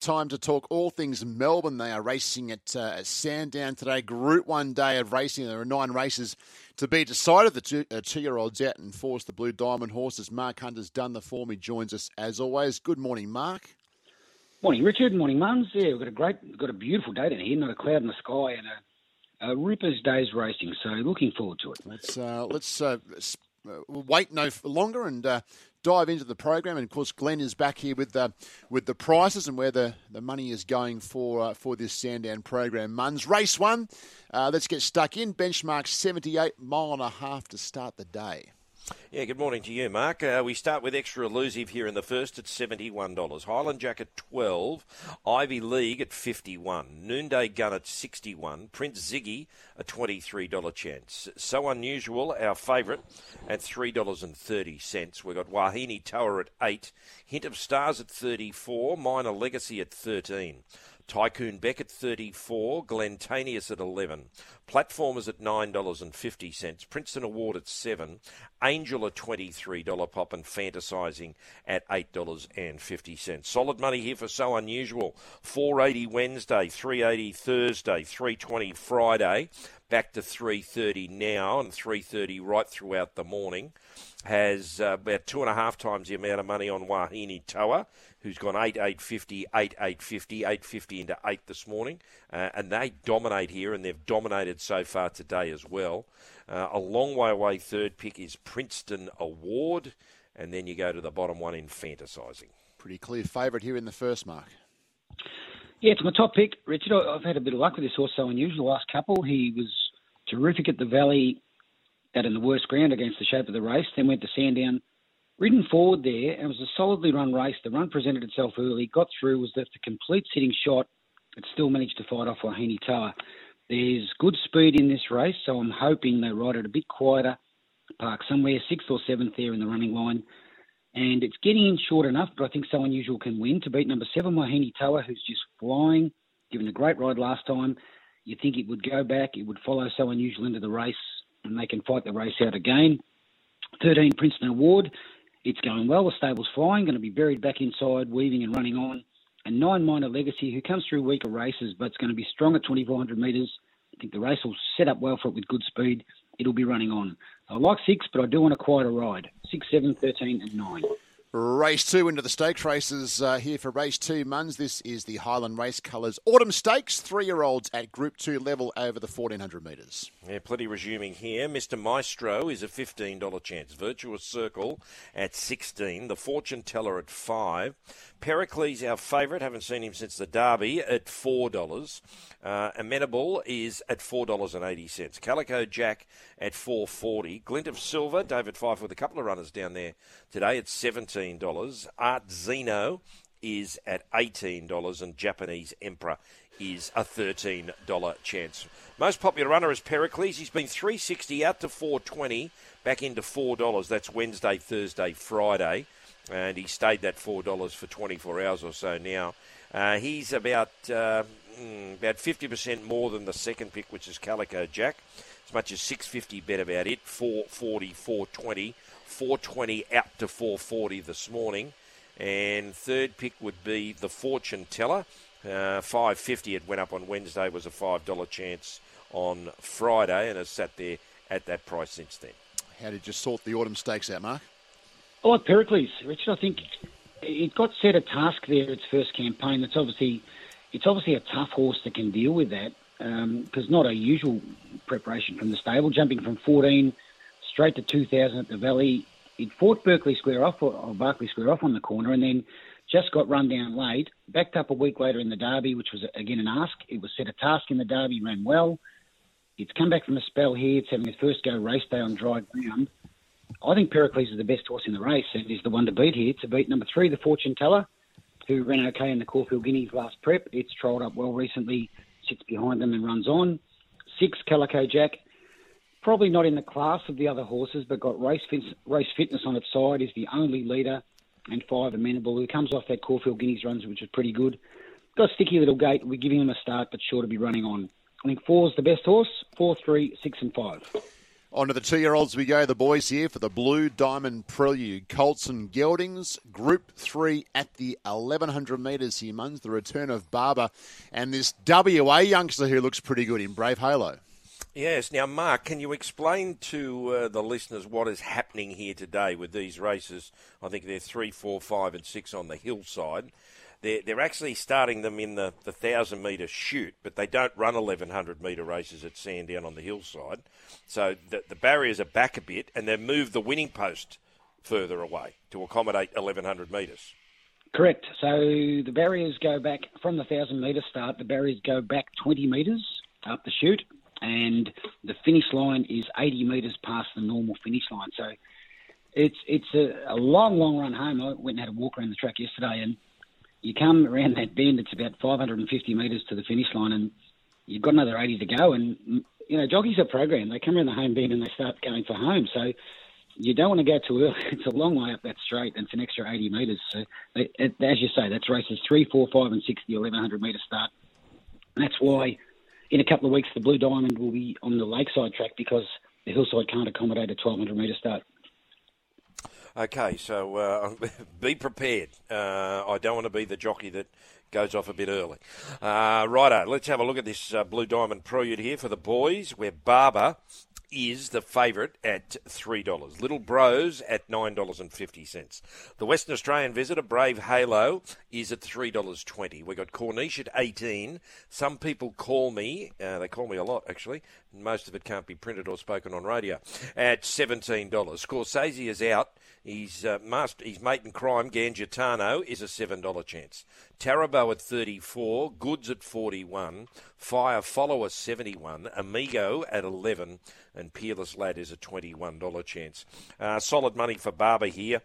Time to talk all things Melbourne. They are racing at, uh, Sandown today. Group one day of racing. There are nine races to be decided. The two, uh, two-year-olds out and force the Blue Diamond horses. Mark Hunter's done the form. He joins us as always. Good morning, Mark. Morning, Richard. Morning, Muns. Yeah, we've got a great, we've got a beautiful day down here. Not a cloud in the sky, and a, a ripper's day's racing. So looking forward to it. Let's uh, let's uh, wait no longer and uh, dive into the program. And of course, Glenn is back here with the with the prices and where the, the money is going for uh, for this Sandown program. Muns race one. Uh, let's get stuck in. Benchmark seventy eight mile and a half to start the day. Yeah, good morning to you, Mark. Uh, we start with extra elusive here in the first at $71. Highland Jack at 12 Ivy League at 51 Noonday Gun at 61 Prince Ziggy a $23 chance. So Unusual, our favourite, at $3.30. We've got Wahine Tower at 8 Hint of Stars at 34 Minor Legacy at 13 Tycoon Beck at 34, Glentanius at 11, Platformers at $9.50, Princeton Award at 7, Angel at $23 pop and Fantasizing at $8.50. Solid money here for So Unusual. 480 Wednesday, 380 Thursday, 320 Friday, back to 330 now and 330 right throughout the morning. Has uh, about two and a half times the amount of money on Wahine Toa who's gone 8 850, 8 850, 850 into 8 this morning. Uh, and they dominate here, and they've dominated so far today as well. Uh, a long way away, third pick is Princeton Award. And then you go to the bottom one in fantasizing. Pretty clear favourite here in the first mark. Yeah, it's my top pick, Richard. I've had a bit of luck with this horse so unusual. The last couple, he was terrific at the Valley, that in the worst ground against the shape of the race. Then went to Sandown, Ridden forward there, and it was a solidly run race. The run presented itself early, got through, was left a complete sitting shot. It still managed to fight off Wahine Tower. There's good speed in this race, so I'm hoping they ride it a bit quieter, park somewhere sixth or seventh there in the running line. And it's getting in short enough, but I think So Unusual can win to beat number seven, Wahine Tower, who's just flying, given a great ride last time. You think it would go back, it would follow So Unusual into the race, and they can fight the race out again. 13, Princeton Award. It's going well. The stable's flying, going to be buried back inside, weaving and running on. And nine minor legacy, who comes through weaker races, but it's going to be strong at 2,400 metres. I think the race will set up well for it with good speed. It'll be running on. I like six, but I do want a quieter ride. Six, seven, 13, and nine. Race two into the stakes races uh, here for race two, Muns. This is the Highland Race Colours Autumn Stakes, three year olds at Group 2 level over the 1400 metres. Yeah, plenty resuming here. Mr. Maestro is a $15 chance. Virtuous Circle at 16 The Fortune Teller at 5 Pericles, our favourite, haven't seen him since the Derby, at $4. Uh, Amenable is at $4.80. Calico Jack at 440 Glint of Silver, David Fife with a couple of runners down there today at $17. Art Zeno is at $18 and Japanese Emperor is a $13 chance. Most popular runner is Pericles. He's been 360 out to 420, back into $4. That's Wednesday, Thursday, Friday and he stayed that four dollars for 24 hours or so now. Uh, he's about uh, mm, about 50% more than the second pick, which is Calico Jack. As much as 650 bet about it, 440, 420, 420 out to 440 this morning. And third pick would be the Fortune Teller. Uh, 550 it went up on Wednesday, was a $5 chance on Friday, and has sat there at that price since then. How did you sort the autumn stakes out, Mark? I like Pericles, Richard. I think it got set a task there its first campaign. It's obviously it's obviously a tough horse that can deal with that because um, not a usual preparation from the stable. Jumping from 14 straight to 2,000 at the Valley, it fought Berkeley Square off or Berkeley Square off on the corner, and then just got run down late. Backed up a week later in the Derby, which was again an ask. It was set a task in the Derby, ran well. It's come back from a spell here. It's having its first go race day on dry ground. I think Pericles is the best horse in the race and is the one to beat here. To beat number three, the Fortune Teller, who ran okay in the Caulfield Guineas last prep. It's trolled up well recently, sits behind them and runs on. Six, Calico Jack, probably not in the class of the other horses, but got race, fit- race fitness on its side, is the only leader. And five, Amenable, who comes off that Caulfield Guineas runs, which is pretty good. Got a sticky little gate. We're giving him a start, but sure to be running on. I think four's the best horse. Four, three, six, and five. On to the two-year-olds we go. The boys here for the Blue Diamond Prelude. Colts and Geldings, Group 3 at the 1100 metres here, Muns. The return of Barber and this WA youngster who looks pretty good in Brave Halo. Yes. Now, Mark, can you explain to uh, the listeners what is happening here today with these races? I think they're three, four, five, and six on the hillside. They're, they're actually starting them in the, the 1,000 metre shoot, but they don't run 1,100 metre races at Sandown on the hillside. So the, the barriers are back a bit, and they've moved the winning post further away to accommodate 1,100 metres. Correct. So the barriers go back from the 1,000 metre start, the barriers go back 20 metres up the chute, and the finish line is 80 metres past the normal finish line. So it's it's a, a long, long run home. I went and had a walk around the track yesterday, and you come around that bend, it's about 550 metres to the finish line, and you've got another 80 to go. And, you know, jockeys are programmed. They come around the home bend and they start going for home. So you don't want to go too early. It's a long way up that straight, and it's an extra 80 metres. So, it, it, as you say, that's races 3, 4, 5, and 6, the 1100 metre start. And that's why in a couple of weeks the Blue Diamond will be on the lakeside track because the hillside can't accommodate a 1200 metre start. Okay, so uh, be prepared. Uh, I don't want to be the jockey that goes off a bit early. Uh, righto, let's have a look at this uh, Blue Diamond Prelude here for the boys, where Barber is the favourite at $3. Little Bros at $9.50. The Western Australian visitor, Brave Halo, is at $3.20. We've got Corniche at 18 Some people call me, uh, they call me a lot actually, most of it can't be printed or spoken on radio, at $17. Scorsese is out. His, uh, master, his mate in crime, Gangitano, is a $7 chance. Tarabo at 34 Goods at 41 Fire Follower 71 Amigo at 11 and Peerless Lad is a $21 chance. Uh, solid money for Barber here.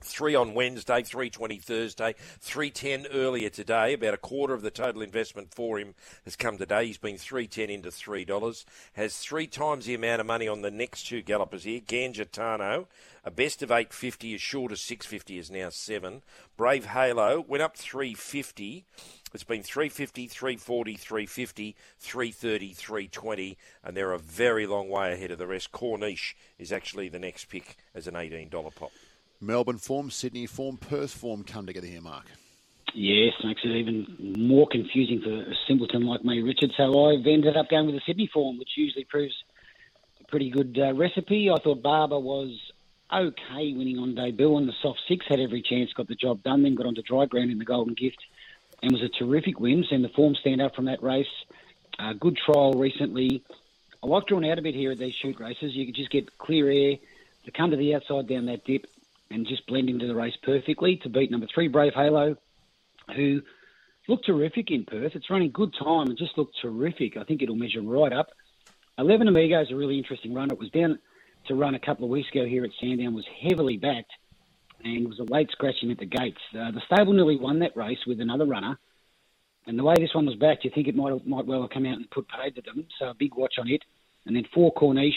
Three on Wednesday, three twenty Thursday, three ten earlier today. About a quarter of the total investment for him has come today. He's been three ten into three dollars. Has three times the amount of money on the next two gallopers here. Gangitano, a best of eight fifty, as short as six fifty is now seven. Brave Halo went up three fifty. It's been 350, 340, 350, 330, 320, and they're a very long way ahead of the rest. Corniche is actually the next pick as an $18 pop. Melbourne form, Sydney form, Perth form come together here, Mark. Yes, makes it even more confusing for a simpleton like me, Richard. So I've ended up going with the Sydney form, which usually proves a pretty good uh, recipe. I thought Barber was okay winning on debut, and the soft six had every chance, got the job done, then got onto dry ground in the Golden Gift, and was a terrific win. Seen the form stand up from that race. Uh, good trial recently. I like drawing out a bit here at these chute races. You can just get clear air to come to the outside down that dip and just blend into the race perfectly to beat number three, Brave Halo, who looked terrific in Perth. It's running good time and just looked terrific. I think it'll measure right up. 11 Amigo is a really interesting run. It was down to run a couple of weeks ago here at Sandown, was heavily backed and was a late scratching at the gates. Uh, the stable nearly won that race with another runner. And the way this one was backed, you think it might might well have come out and put paid to them. So a big watch on it. And then four Corniche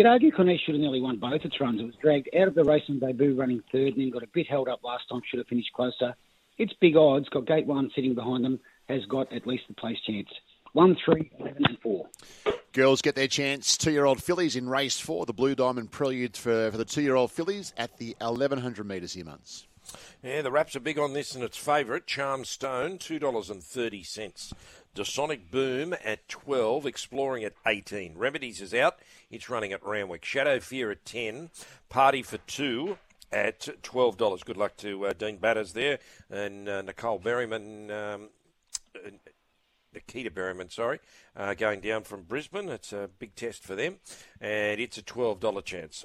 could argue Corniche should have nearly won both its runs. It was dragged out of the race on debut, running third, and then got a bit held up last time. Should have finished closer. It's big odds. Got Gate One sitting behind them. Has got at least the place chance. One, three, eleven, and four. Girls get their chance. Two-year-old fillies in race four. The Blue Diamond Prelude for, for the two-year-old fillies at the 1100 metres here, months. Yeah, the wraps are big on this and its favourite, Charm Stone, $2.30. Dasonic Boom at 12, Exploring at 18. Remedies is out. It's running at Randwick. Shadow Fear at 10. Party for 2 at $12. Good luck to uh, Dean Batters there and uh, Nicole Berryman. Um, Nikita Berryman, sorry, uh, going down from Brisbane. It's a big test for them, and it's a $12 chance.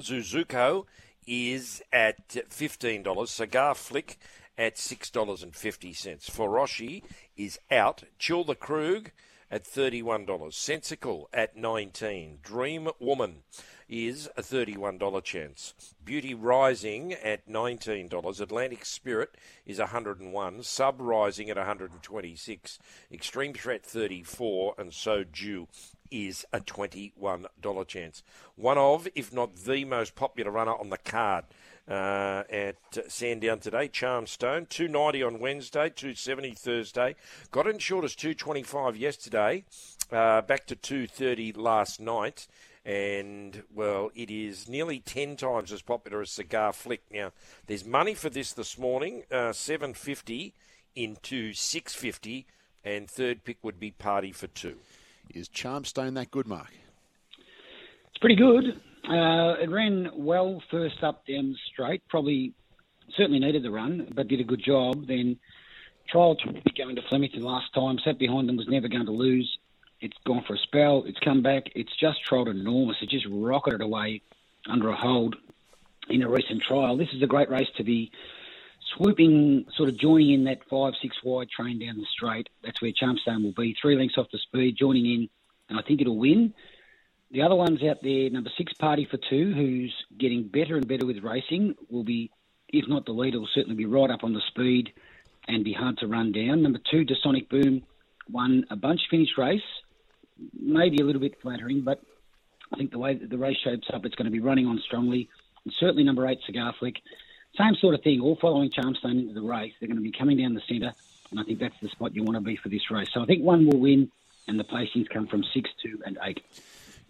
Zuzuko is at $15. Cigar Flick at $6.50. Foroshi is out. Chill the Krug at $31. Sensical at 19 Dream Woman is a $31 chance. Beauty Rising at $19. Atlantic Spirit is 101. Sub Rising at 126. Extreme Threat 34 and So Due is a $21 chance. One of, if not the most popular runner on the card uh, at Sandown today. Charmstone, 290 on Wednesday, 270 Thursday. Got in short as 225 yesterday. uh, back to 2.30 last night. And, well, it is nearly 10 times as popular as Cigar Flick. Now, there's money for this this morning, uh, 750 into 650, and third pick would be Party for two. Is Charmstone that good, Mark? It's pretty good. Uh, it ran well first up down the straight. Probably, certainly needed the run, but did a good job. Then trial to be going to Flemington last time. Sat behind them, was never going to lose. It's gone for a spell. It's come back. It's just trialled enormous. It just rocketed away under a hold in a recent trial. This is a great race to be swooping, sort of joining in that five, six wide train down the straight. That's where Charmstone will be. Three lengths off the speed, joining in, and I think it'll win. The other ones out there, number six, Party for Two, who's getting better and better with racing, will be, if not the leader, will certainly be right up on the speed and be hard to run down. Number two, Dasonic Boom, won a bunch finish race, maybe a little bit flattering, but I think the way the race shapes up, it's going to be running on strongly. And certainly number eight, Cigar Flick, same sort of thing, all following Charmstone into the race. They're going to be coming down the centre, and I think that's the spot you want to be for this race. So I think one will win, and the placings come from six, two, and eight.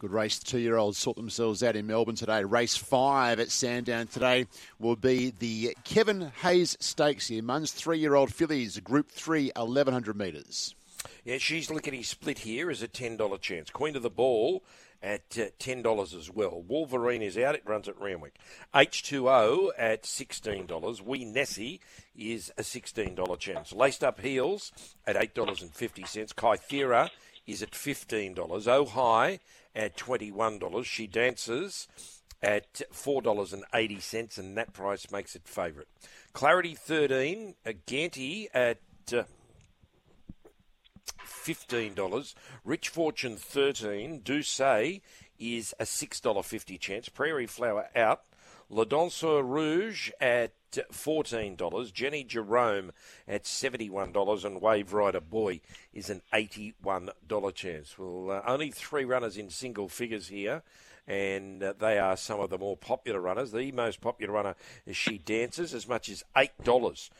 Good race. Two-year-olds sort themselves out in Melbourne today. Race five at Sandown today will be the Kevin Hayes Stakes here. Mun's three-year-old fillies, Group 3, 1100 metres. Yeah, she's lickety split here as a $10 chance. Queen of the Ball at uh, $10 as well. Wolverine is out. It runs at Randwick. H2O at $16. Wee Nessie is a $16 chance. Laced Up Heels at $8.50. Kythera is at $15. Oh High at $21. She Dances at $4.80, and that price makes it favourite. Clarity 13, a Ganty at uh, $15. Rich Fortune 13. Do Say is a $6.50 chance. Prairie Flower out. La Danseur Rouge at $14. Jenny Jerome at $71. And Wave Rider Boy is an $81 chance. Well, uh, only three runners in single figures here. And uh, they are some of the more popular runners. The most popular runner is She Dances, as much as $8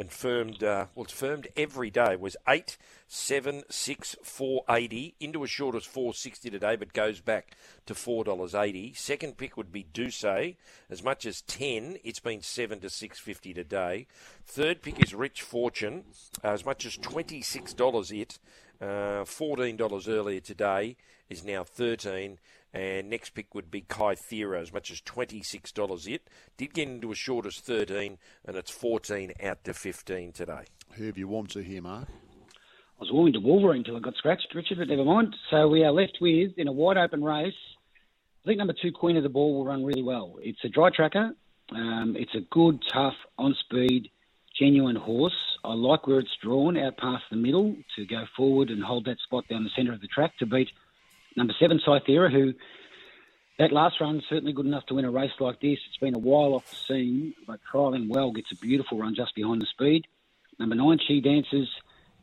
and firmed, uh, well, it's firmed every day, was 8, 7, 6, 480, into as short as 460 today, but goes back to $4.80. Second pick would be Duce, as much as 10, it's been 7 to 650 today. Third pick is Rich Fortune, uh, as much as $26 it, uh, $14 earlier today, is now 13 and next pick would be Kai Kythera, as much as $26 it. Did get into as short as 13 and it's 14 out to 15 today. Who have you warmed to here, Mark? I was warming to Wolverine until I got scratched, Richard, but never mind. So we are left with, in a wide open race, I think number two, Queen of the Ball, will run really well. It's a dry tracker. Um, it's a good, tough, on speed, genuine horse. I like where it's drawn out past the middle to go forward and hold that spot down the centre of the track to beat number seven, Cythera, who that last run certainly good enough to win a race like this. It's been a while off the scene, but trialling well gets a beautiful run just behind the speed. Number nine, She Dances,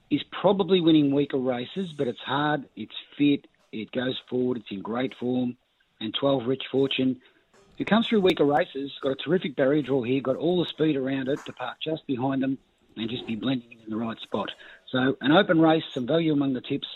is probably winning weaker races, but it's hard, it's fit, it goes forward, it's in great form. And 12, Rich Fortune, who comes through weaker races, got a terrific barrier draw here, got all the speed around it to park just behind them and just be blending in the right spot. So an open race, some value among the tips.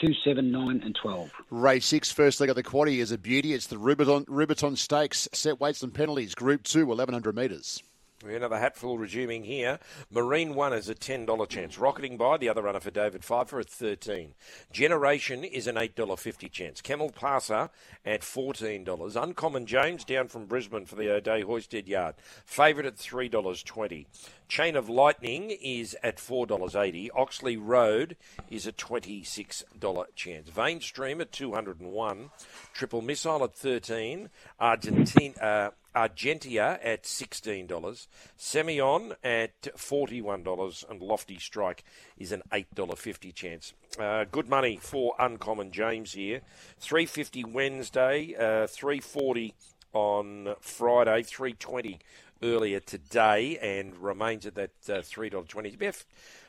2, 7, 9 and 12. Race 6, first leg of the quaddy is a beauty. It's the Rubiton, Rubiton Stakes, set weights and penalties, Group 2, 1100 metres. We another hatful resuming here. Marine One is a $10 chance. Rocketing by, the other runner for David Pfeiffer at 13 Generation is an $8.50 chance. Camel Passer at $14. Uncommon James down from Brisbane for the O'Day Hoisted Yard. Favourite at $3.20. Chain of Lightning is at $4.80. Oxley Road is a $26 chance. Vein Stream at 201 Triple Missile at 13 Argentina, uh, Argentia at $16. Semillon at $41. And Lofty Strike is an $8.50 chance. Uh, good money for Uncommon James here. 350 Wednesday, uh, 340 on Friday, 320 earlier today and remains at that uh, $3.20. About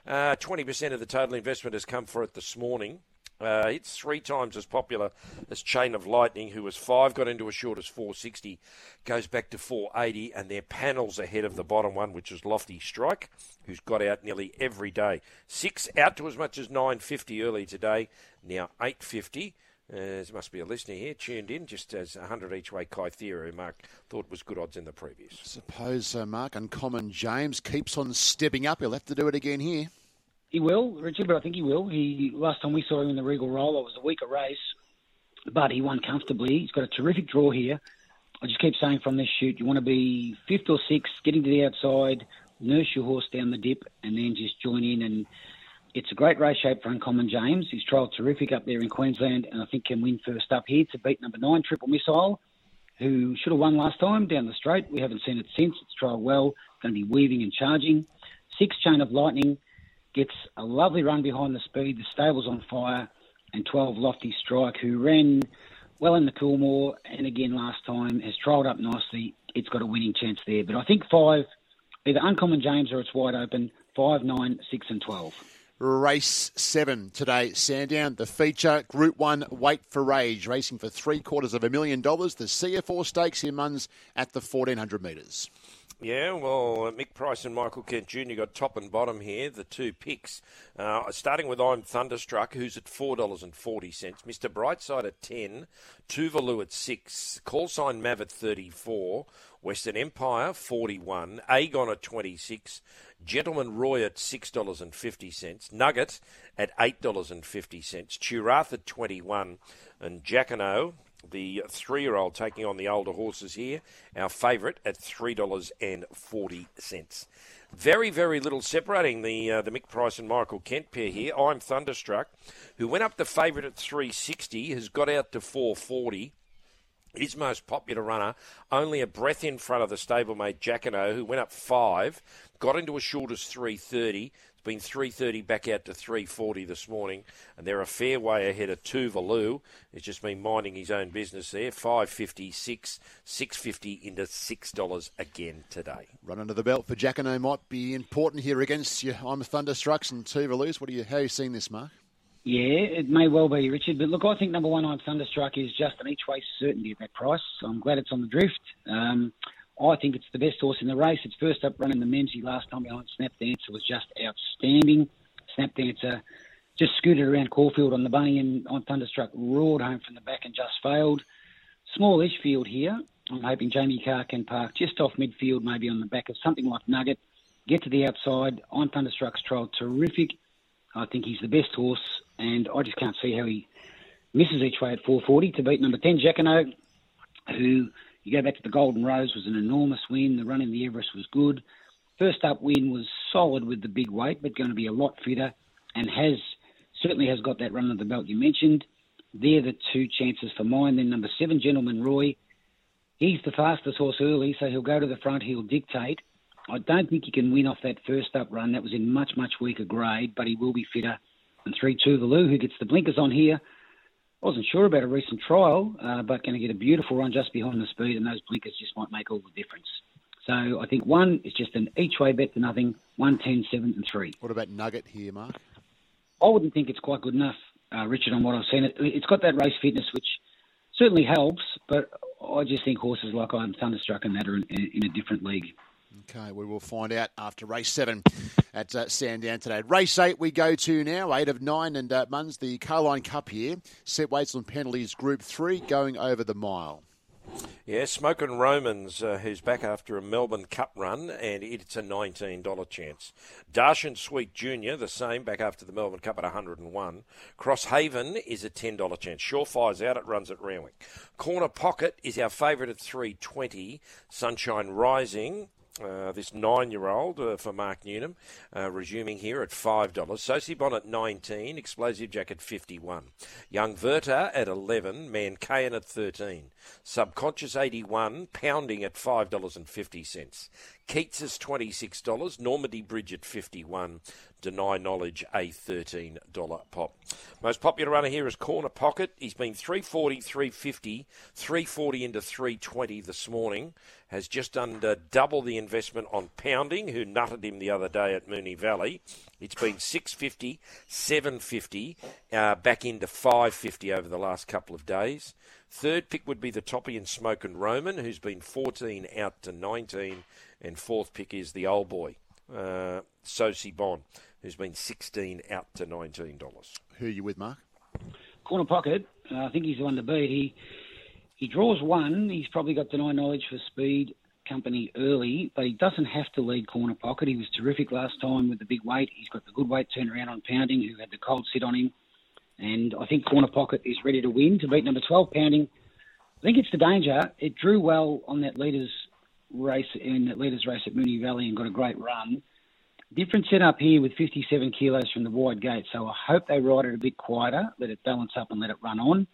uh, 20% of the total investment has come for it this morning. Uh, it's three times as popular as Chain of Lightning, who was five, got into as short as 460, goes back to 480, and their panels ahead of the bottom one, which is Lofty Strike, who's got out nearly every day. Six out to as much as 950 early today, now 850. Uh, there must be a listener here tuned in, just as 100 each way Kythera, who Mark thought was good odds in the previous. Suppose, so, Mark, Uncommon James keeps on stepping up. He'll have to do it again here. He will, Richard, but I think he will. He last time we saw him in the Regal Roller was a weaker race, but he won comfortably. He's got a terrific draw here. I just keep saying from this shoot, you want to be fifth or sixth, getting to the outside, nurse your horse down the dip, and then just join in. And it's a great race shape for Uncommon James. He's trialled terrific up there in Queensland, and I think can win first up here to beat number nine, Triple Missile, who should have won last time down the straight. We haven't seen it since. It's trialled well, going to be weaving and charging. Six Chain of Lightning gets a lovely run behind the speed. The stable's on fire, and 12 Lofty Strike, who ran well in the Coolmore and again last time, has trialled up nicely. It's got a winning chance there. But I think five, either Uncommon James or it's wide open, five, nine, six, and 12. Race seven today, Sandown. The feature, Group One, Weight for Age, racing for three quarters of a million dollars. The CF Orr Stakes in Muns at the 1400 metres. Yeah, well, Mick Price and Michael Kent Jr. got top and bottom here, the two picks. Uh, starting with I'm Thunderstruck, who's at $4.40. Mr. Brightside at 10 Tuvalu at 6 Call Sign Mav at 34 Western Empire 41 Agon at 26 Gentleman Roy at $6.50 Nugget at $8.50 Churath at 21 and Jacquinot the three year old taking on the older horses here. Our favourite at $3.40. Very, very little separating the uh, the Mick Price and Michael Kent pair here. I'm Thunderstruck, who went up the favourite at 360, has got out to 440. His most popular runner, only a breath in front of the stablemate Jacquinot, who went up five, got into as short as 330. It's been 330 back out to 340 this morning, and they're a fair way ahead of Tuvalu. He's just been minding his own business there. 556, 650 into $6 again today. Run under the belt for Jacquinot might be important here against you. I'm Thunderstrucks and Tuvalu's. What do you, how are you seeing this, Mark? Yeah, it may well be, Richard. But look, I think number one, I'm Thunderstruck, is just an each way certainty at that price. So I'm glad it's on the drift. Um, I think it's the best horse in the race. It's first up running the Memsie last time behind Snap Dancer was just outstanding. Snap Dancer just scooted around Caulfield on the bunny and on Thunderstruck roared home from the back and just failed. Smallish field here. I'm hoping Jamie Kah can park just off midfield, maybe on the back of something like Nugget. Get to the outside. On Thunderstruck's trial, terrific. I think he's the best horse, and I just can't see how he misses each way at 440 to beat number 10, Jacquinot, who you go back to the Golden Rose was an enormous win. The run in the Everest was good. First up win was solid with the big weight, but going to be a lot fitter and has certainly has got that run of the belt you mentioned. They're the two chances for mine. Then number seven, Gentleman Roy. He's the fastest horse early, so he'll go to the front. He'll dictate. I don't think he can win off that first up run. That was in much, much weaker grade, but he will be fitter. And 3 Tuvalu, who gets the blinkers on here, wasn't sure about a recent trial, uh, but going to get a beautiful run just behind the speed, and those blinkers just might make all the difference. So I think one is just an each way bet to nothing, one, ten, seven, and 3. What about Nugget here, Mark? I wouldn't think it's quite good enough, uh, Richard, on what I've seen. It, it's got that race fitness, which certainly helps, but I just think horses like I'm Thunderstruck and that are in, in a different league. Okay, we will find out after race seven at uh, Sandown today. Race eight we go to now, eight of nine, and uh, Muns, the Carlyon Cup here. Set weights and penalties, Group Three, going over the mile. Yeah, Smoking Romans, uh, who's back after a Melbourne Cup run, and it's a $19 chance. Darshan Sweet Jr., the same, back after the Melbourne Cup at 101. Crosshaven is a $10 chance. Surefire's out, it runs at Randwick. Corner Pocket is our favourite at 320. Sunshine Rising uh, this nine-year-old uh, for Mark Newnham, uh, resuming here at five dollars. Sosibon at nineteen, Explosive Jacket fifty-one, Young Werther at eleven. Man Mancayan at thirteen, Subconscious eighty-one, Pounding at five dollars and fifty cents. Keats is $26. Normandy Bridge at 51 Deny Knowledge, a $13 pop. Most popular runner here is Corner Pocket. He's been 340, 350, 340 into 320 this morning. Has just under double the investment on Pounding, who nutted him the other day at Moonee Valley. It's been 650, 750, uh, back into 550 over the last couple of days. Third pick would be the Toppy and Smoke and Roman, who's been 14 out to 19. And fourth pick is the old boy, uh, Sosi Bon, who's been 16 out to $19. Who are you with, Mark? Corner pocket. Uh, I think he's the one to beat. He he draws one. He's probably got deny knowledge for speed company early, but he doesn't have to lead corner pocket. He was terrific last time with the big weight. He's got the good weight turnaround on pounding, who had the cold sit on him. And I think corner pocket is ready to win to beat number 12 pounding. I think it's the danger. It drew well on that leaders race in leaders race at Moonee Valley and got a great run. Different setup here with 57 kilos from the wide gate, so I hope they ride it a bit quieter, let it balance up and let it run on.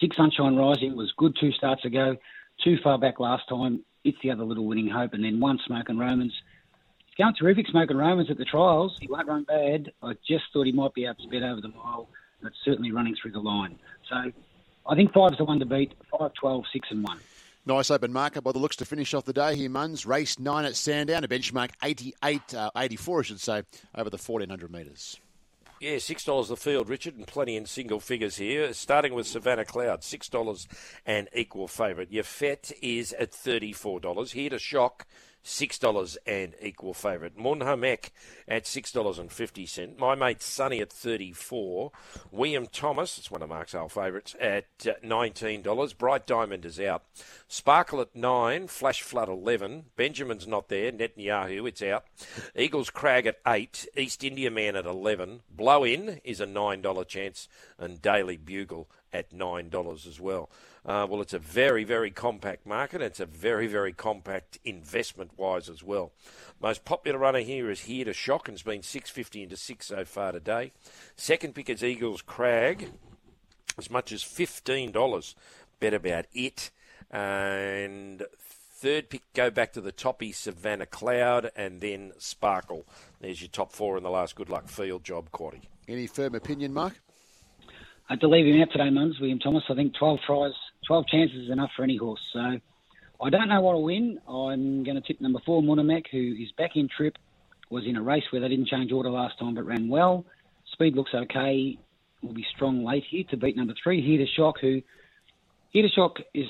Six Sunshine Rising was good two starts ago, too far back last time. It's the other little winning hope, and then one Smoking Romans. He's going terrific, Smoking Romans at the trials. He won't run bad. I just thought he might be able to bet over the mile, but certainly running through the line. So I think five's the one to beat. Five, twelve, six, and one. Nice open marker by the looks to finish off the day here, Muns. Race 9 at Sandown, a benchmark 88, uh, 84, I should say, over the 1400 metres. Yeah, six dollars the field, Richard, and plenty in single figures here. Starting with Savannah Cloud, six dollars and equal favourite. Your fet is at thirty-four dollars. Here to shock, six dollars and equal favourite. Munhamek at six dollars and fifty cent. My mate Sonny at thirty-four. William Thomas, it's one of Mark's old favourites, at uh, nineteen dollars. Bright Diamond is out. Sparkle at nine. Flash Flood eleven. Benjamin's not there. Netanyahu, it's out. Eagles Crag at eight. East India Man at eleven. Blow In is a nine dollar chance, and Daily Bugle at nine dollars as well. Uh, well, it's a very, very compact market. It's a very, very compact investment wise as well. Most popular runner here is Here to Shock and it's been 650 into 6 so far today. Second pick is Eagles Crag, as much as $15. Bet about it. And third pick, go back to the toppy Savannah Cloud and then Sparkle. There's your top four in the last good luck field job, Quaddy. Any firm opinion, Mark? I had to leave him out today, Muns, William Thomas. I think 12 tries, 12 chances is enough for any horse. So I don't know what will win. I'm going to tip number four, Munhamek, who is back in trip, was in a race where they didn't change order last time but ran well. Speed looks okay. Will be strong late here to beat number three, Here to Shock, who Here to Shock is,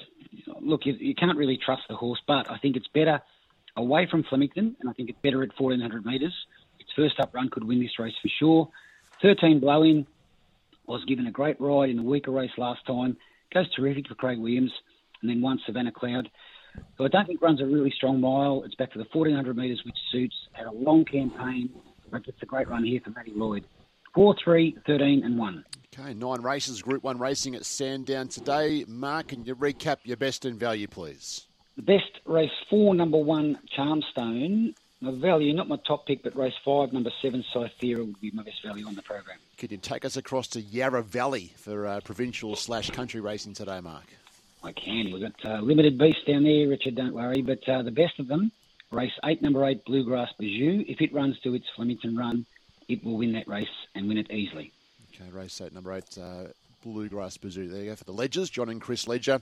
look, you, you can't really trust the horse, but I think it's better away from Flemington, and I think it's better at 1400 metres. Its first up run could win this race for sure. 13 blow in was given a great ride in the weaker race last time. Goes terrific for Craig Williams, and then one Savannah Cloud. So I don't think runs a really strong mile. It's back to the 1400 metres, which suits. Had a long campaign, but it's a great run here for Matty Lloyd. 4, 3, 13, and 1. Okay, nine races, Group 1 racing at Sandown today. Mark, can you recap your best in value, please? The best race four, number one, Charmstone. My value, not my top pick, but race five, number seven, Cythera would be my best value on the program. Can you take us across to Yarra Valley for uh, provincial slash country racing today, Mark? I can. We've got uh, limited beasts down there, Richard. Don't worry. But uh, the best of them, race eight, number eight, Bluegrass Bijou. If it runs to its Flemington run, it will win that race and win it easily. Okay, race eight, number eight, uh, Bluegrass Bazoo. There you go for the Ledgers, John and Chris Ledger,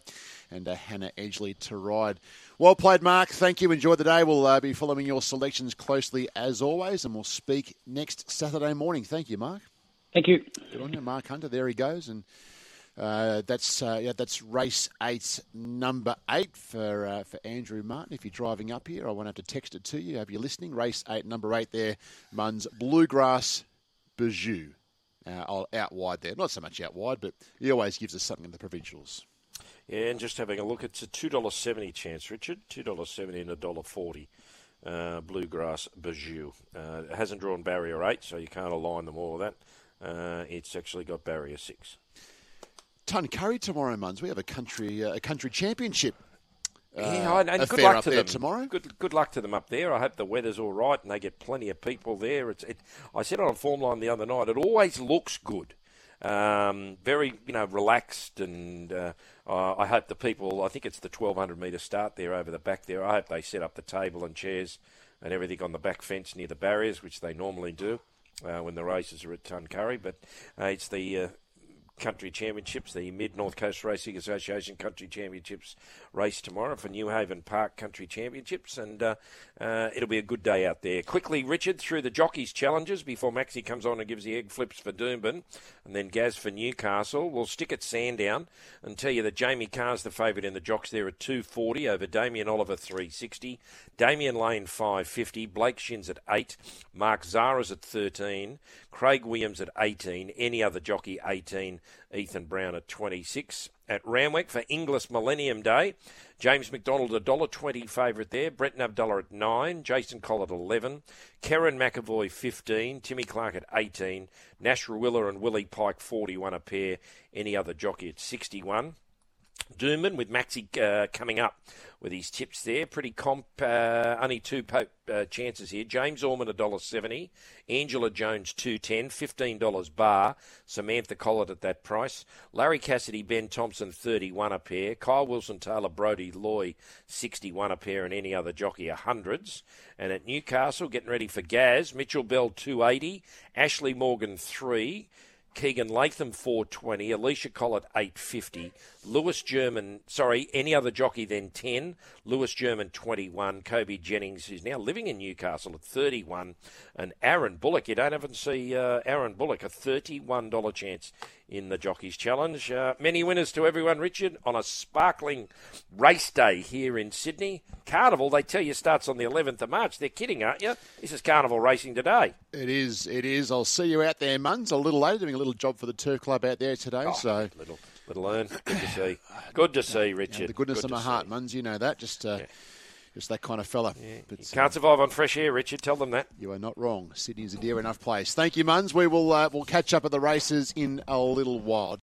and uh, Hannah Edgley to ride. Well played, Mark. Thank you. Enjoy the day. We'll uh, be following your selections closely as always, and we'll speak next Saturday morning. Thank you, Mark. Thank you. Good on you, Mark Hunter. There he goes, and uh, that's uh, yeah, that's race eight, number eight for uh, for Andrew Martin. If you're driving up here, I won't have to text it to you. If you're listening, race eight, number eight there, Mun's Bluegrass Bijou. Uh, out wide there, not so much out wide, but he always gives us something in the provincials. Yeah, and just having a look, it's a two dollar seventy chance, Richard. Two dollar seventy and a dollar forty. Uh, bluegrass Bijou. Uh, it hasn't drawn barrier eight, so you can't align them all of that. Uh, it's actually got barrier six. Tuncurry tomorrow, Muns. We have a country uh, a country championship. Uh, yeah, and good luck to them tomorrow. Good, good luck to them up there. I hope the weather's all right and they get plenty of people there. It's, it, I said on a form line the other night. It always looks good. Um, very, you know, relaxed, and uh, I hope the people. I think it's the 1200 metre start there over the back there. I hope they set up the table and chairs and everything on the back fence near the barriers, which they normally do. Uh, when the races are at Tuncurry, but uh, it's the uh, Country Championships, the Mid North Coast Racing Association Country Championships race tomorrow for Newhaven Park Country Championships, and uh, uh, it'll be a good day out there. Quickly, Richard, through the jockeys' challenges before Maxi comes on and gives the egg flips for Doomben, and then Gaz for Newcastle. We'll stick at Sandown and tell you that Jamie Kah's the favourite in the jocks there at 240 over Damien Oliver 360, Damian Lane 550, Blake Shinn's at 8, Mark Zahra's at 13, Craig Williams at 18, any other jockey 18, Ethan Brown at 26. At Randwick for Inglis Millennium Day, James McDonald a dollar twenty favourite there. Breton Abdullah at nine, Jason Collett eleven, Kerrin McEvoy fifteen, Timmy Clark at eighteen, Nash Rawiller and Willie Pike forty one a pair. Any other jockey at sixty one. Doomben with Maxi uh, coming up with his tips there. Pretty comp. Uh, only two po- uh, chances here. James Orman a dollar seventy. Angela Jones two ten. Fifteen dollars bar. Samantha Collett at that price. Larry Cassidy, Ben Thompson thirty one a pair. Kyle Wilson, Taylor Brody, Loy sixty one a pair, and any other jockey a hundreds. And at Newcastle, getting ready for Gaz. Mitchell Bell two eighty. Ashley Morgan three. Keegan Latham 420, Alicia Collett 850, Lewis German, sorry, any other jockey then 10, Lewis German 21, Koby Jennings, who's now living in Newcastle at 31, and Aaron Bullock. You don't often see uh, Aaron Bullock, a $31 chance in the Jockeys Challenge. Uh, many winners to everyone, Richard, on a sparkling race day here in Sydney. Carnival, they tell you, starts on the 11th of March. They're kidding, aren't you? This is Carnival racing today. It is, it is. I'll see you out there, Muns, a little later, doing a little job for the Turf Club out there today. Oh, so little, little earn. Good to see. Good to see, Richard. Yeah, the goodness Good of my heart, see. Muns, you know that. Just, uh, Yeah. Just that kind of fella. You But, uh, can't survive on fresh air, Richard. Tell them that. You are not wrong. Sydney's a dear enough place. Thank you, Muns. We will uh, we'll catch up at the races in a little while.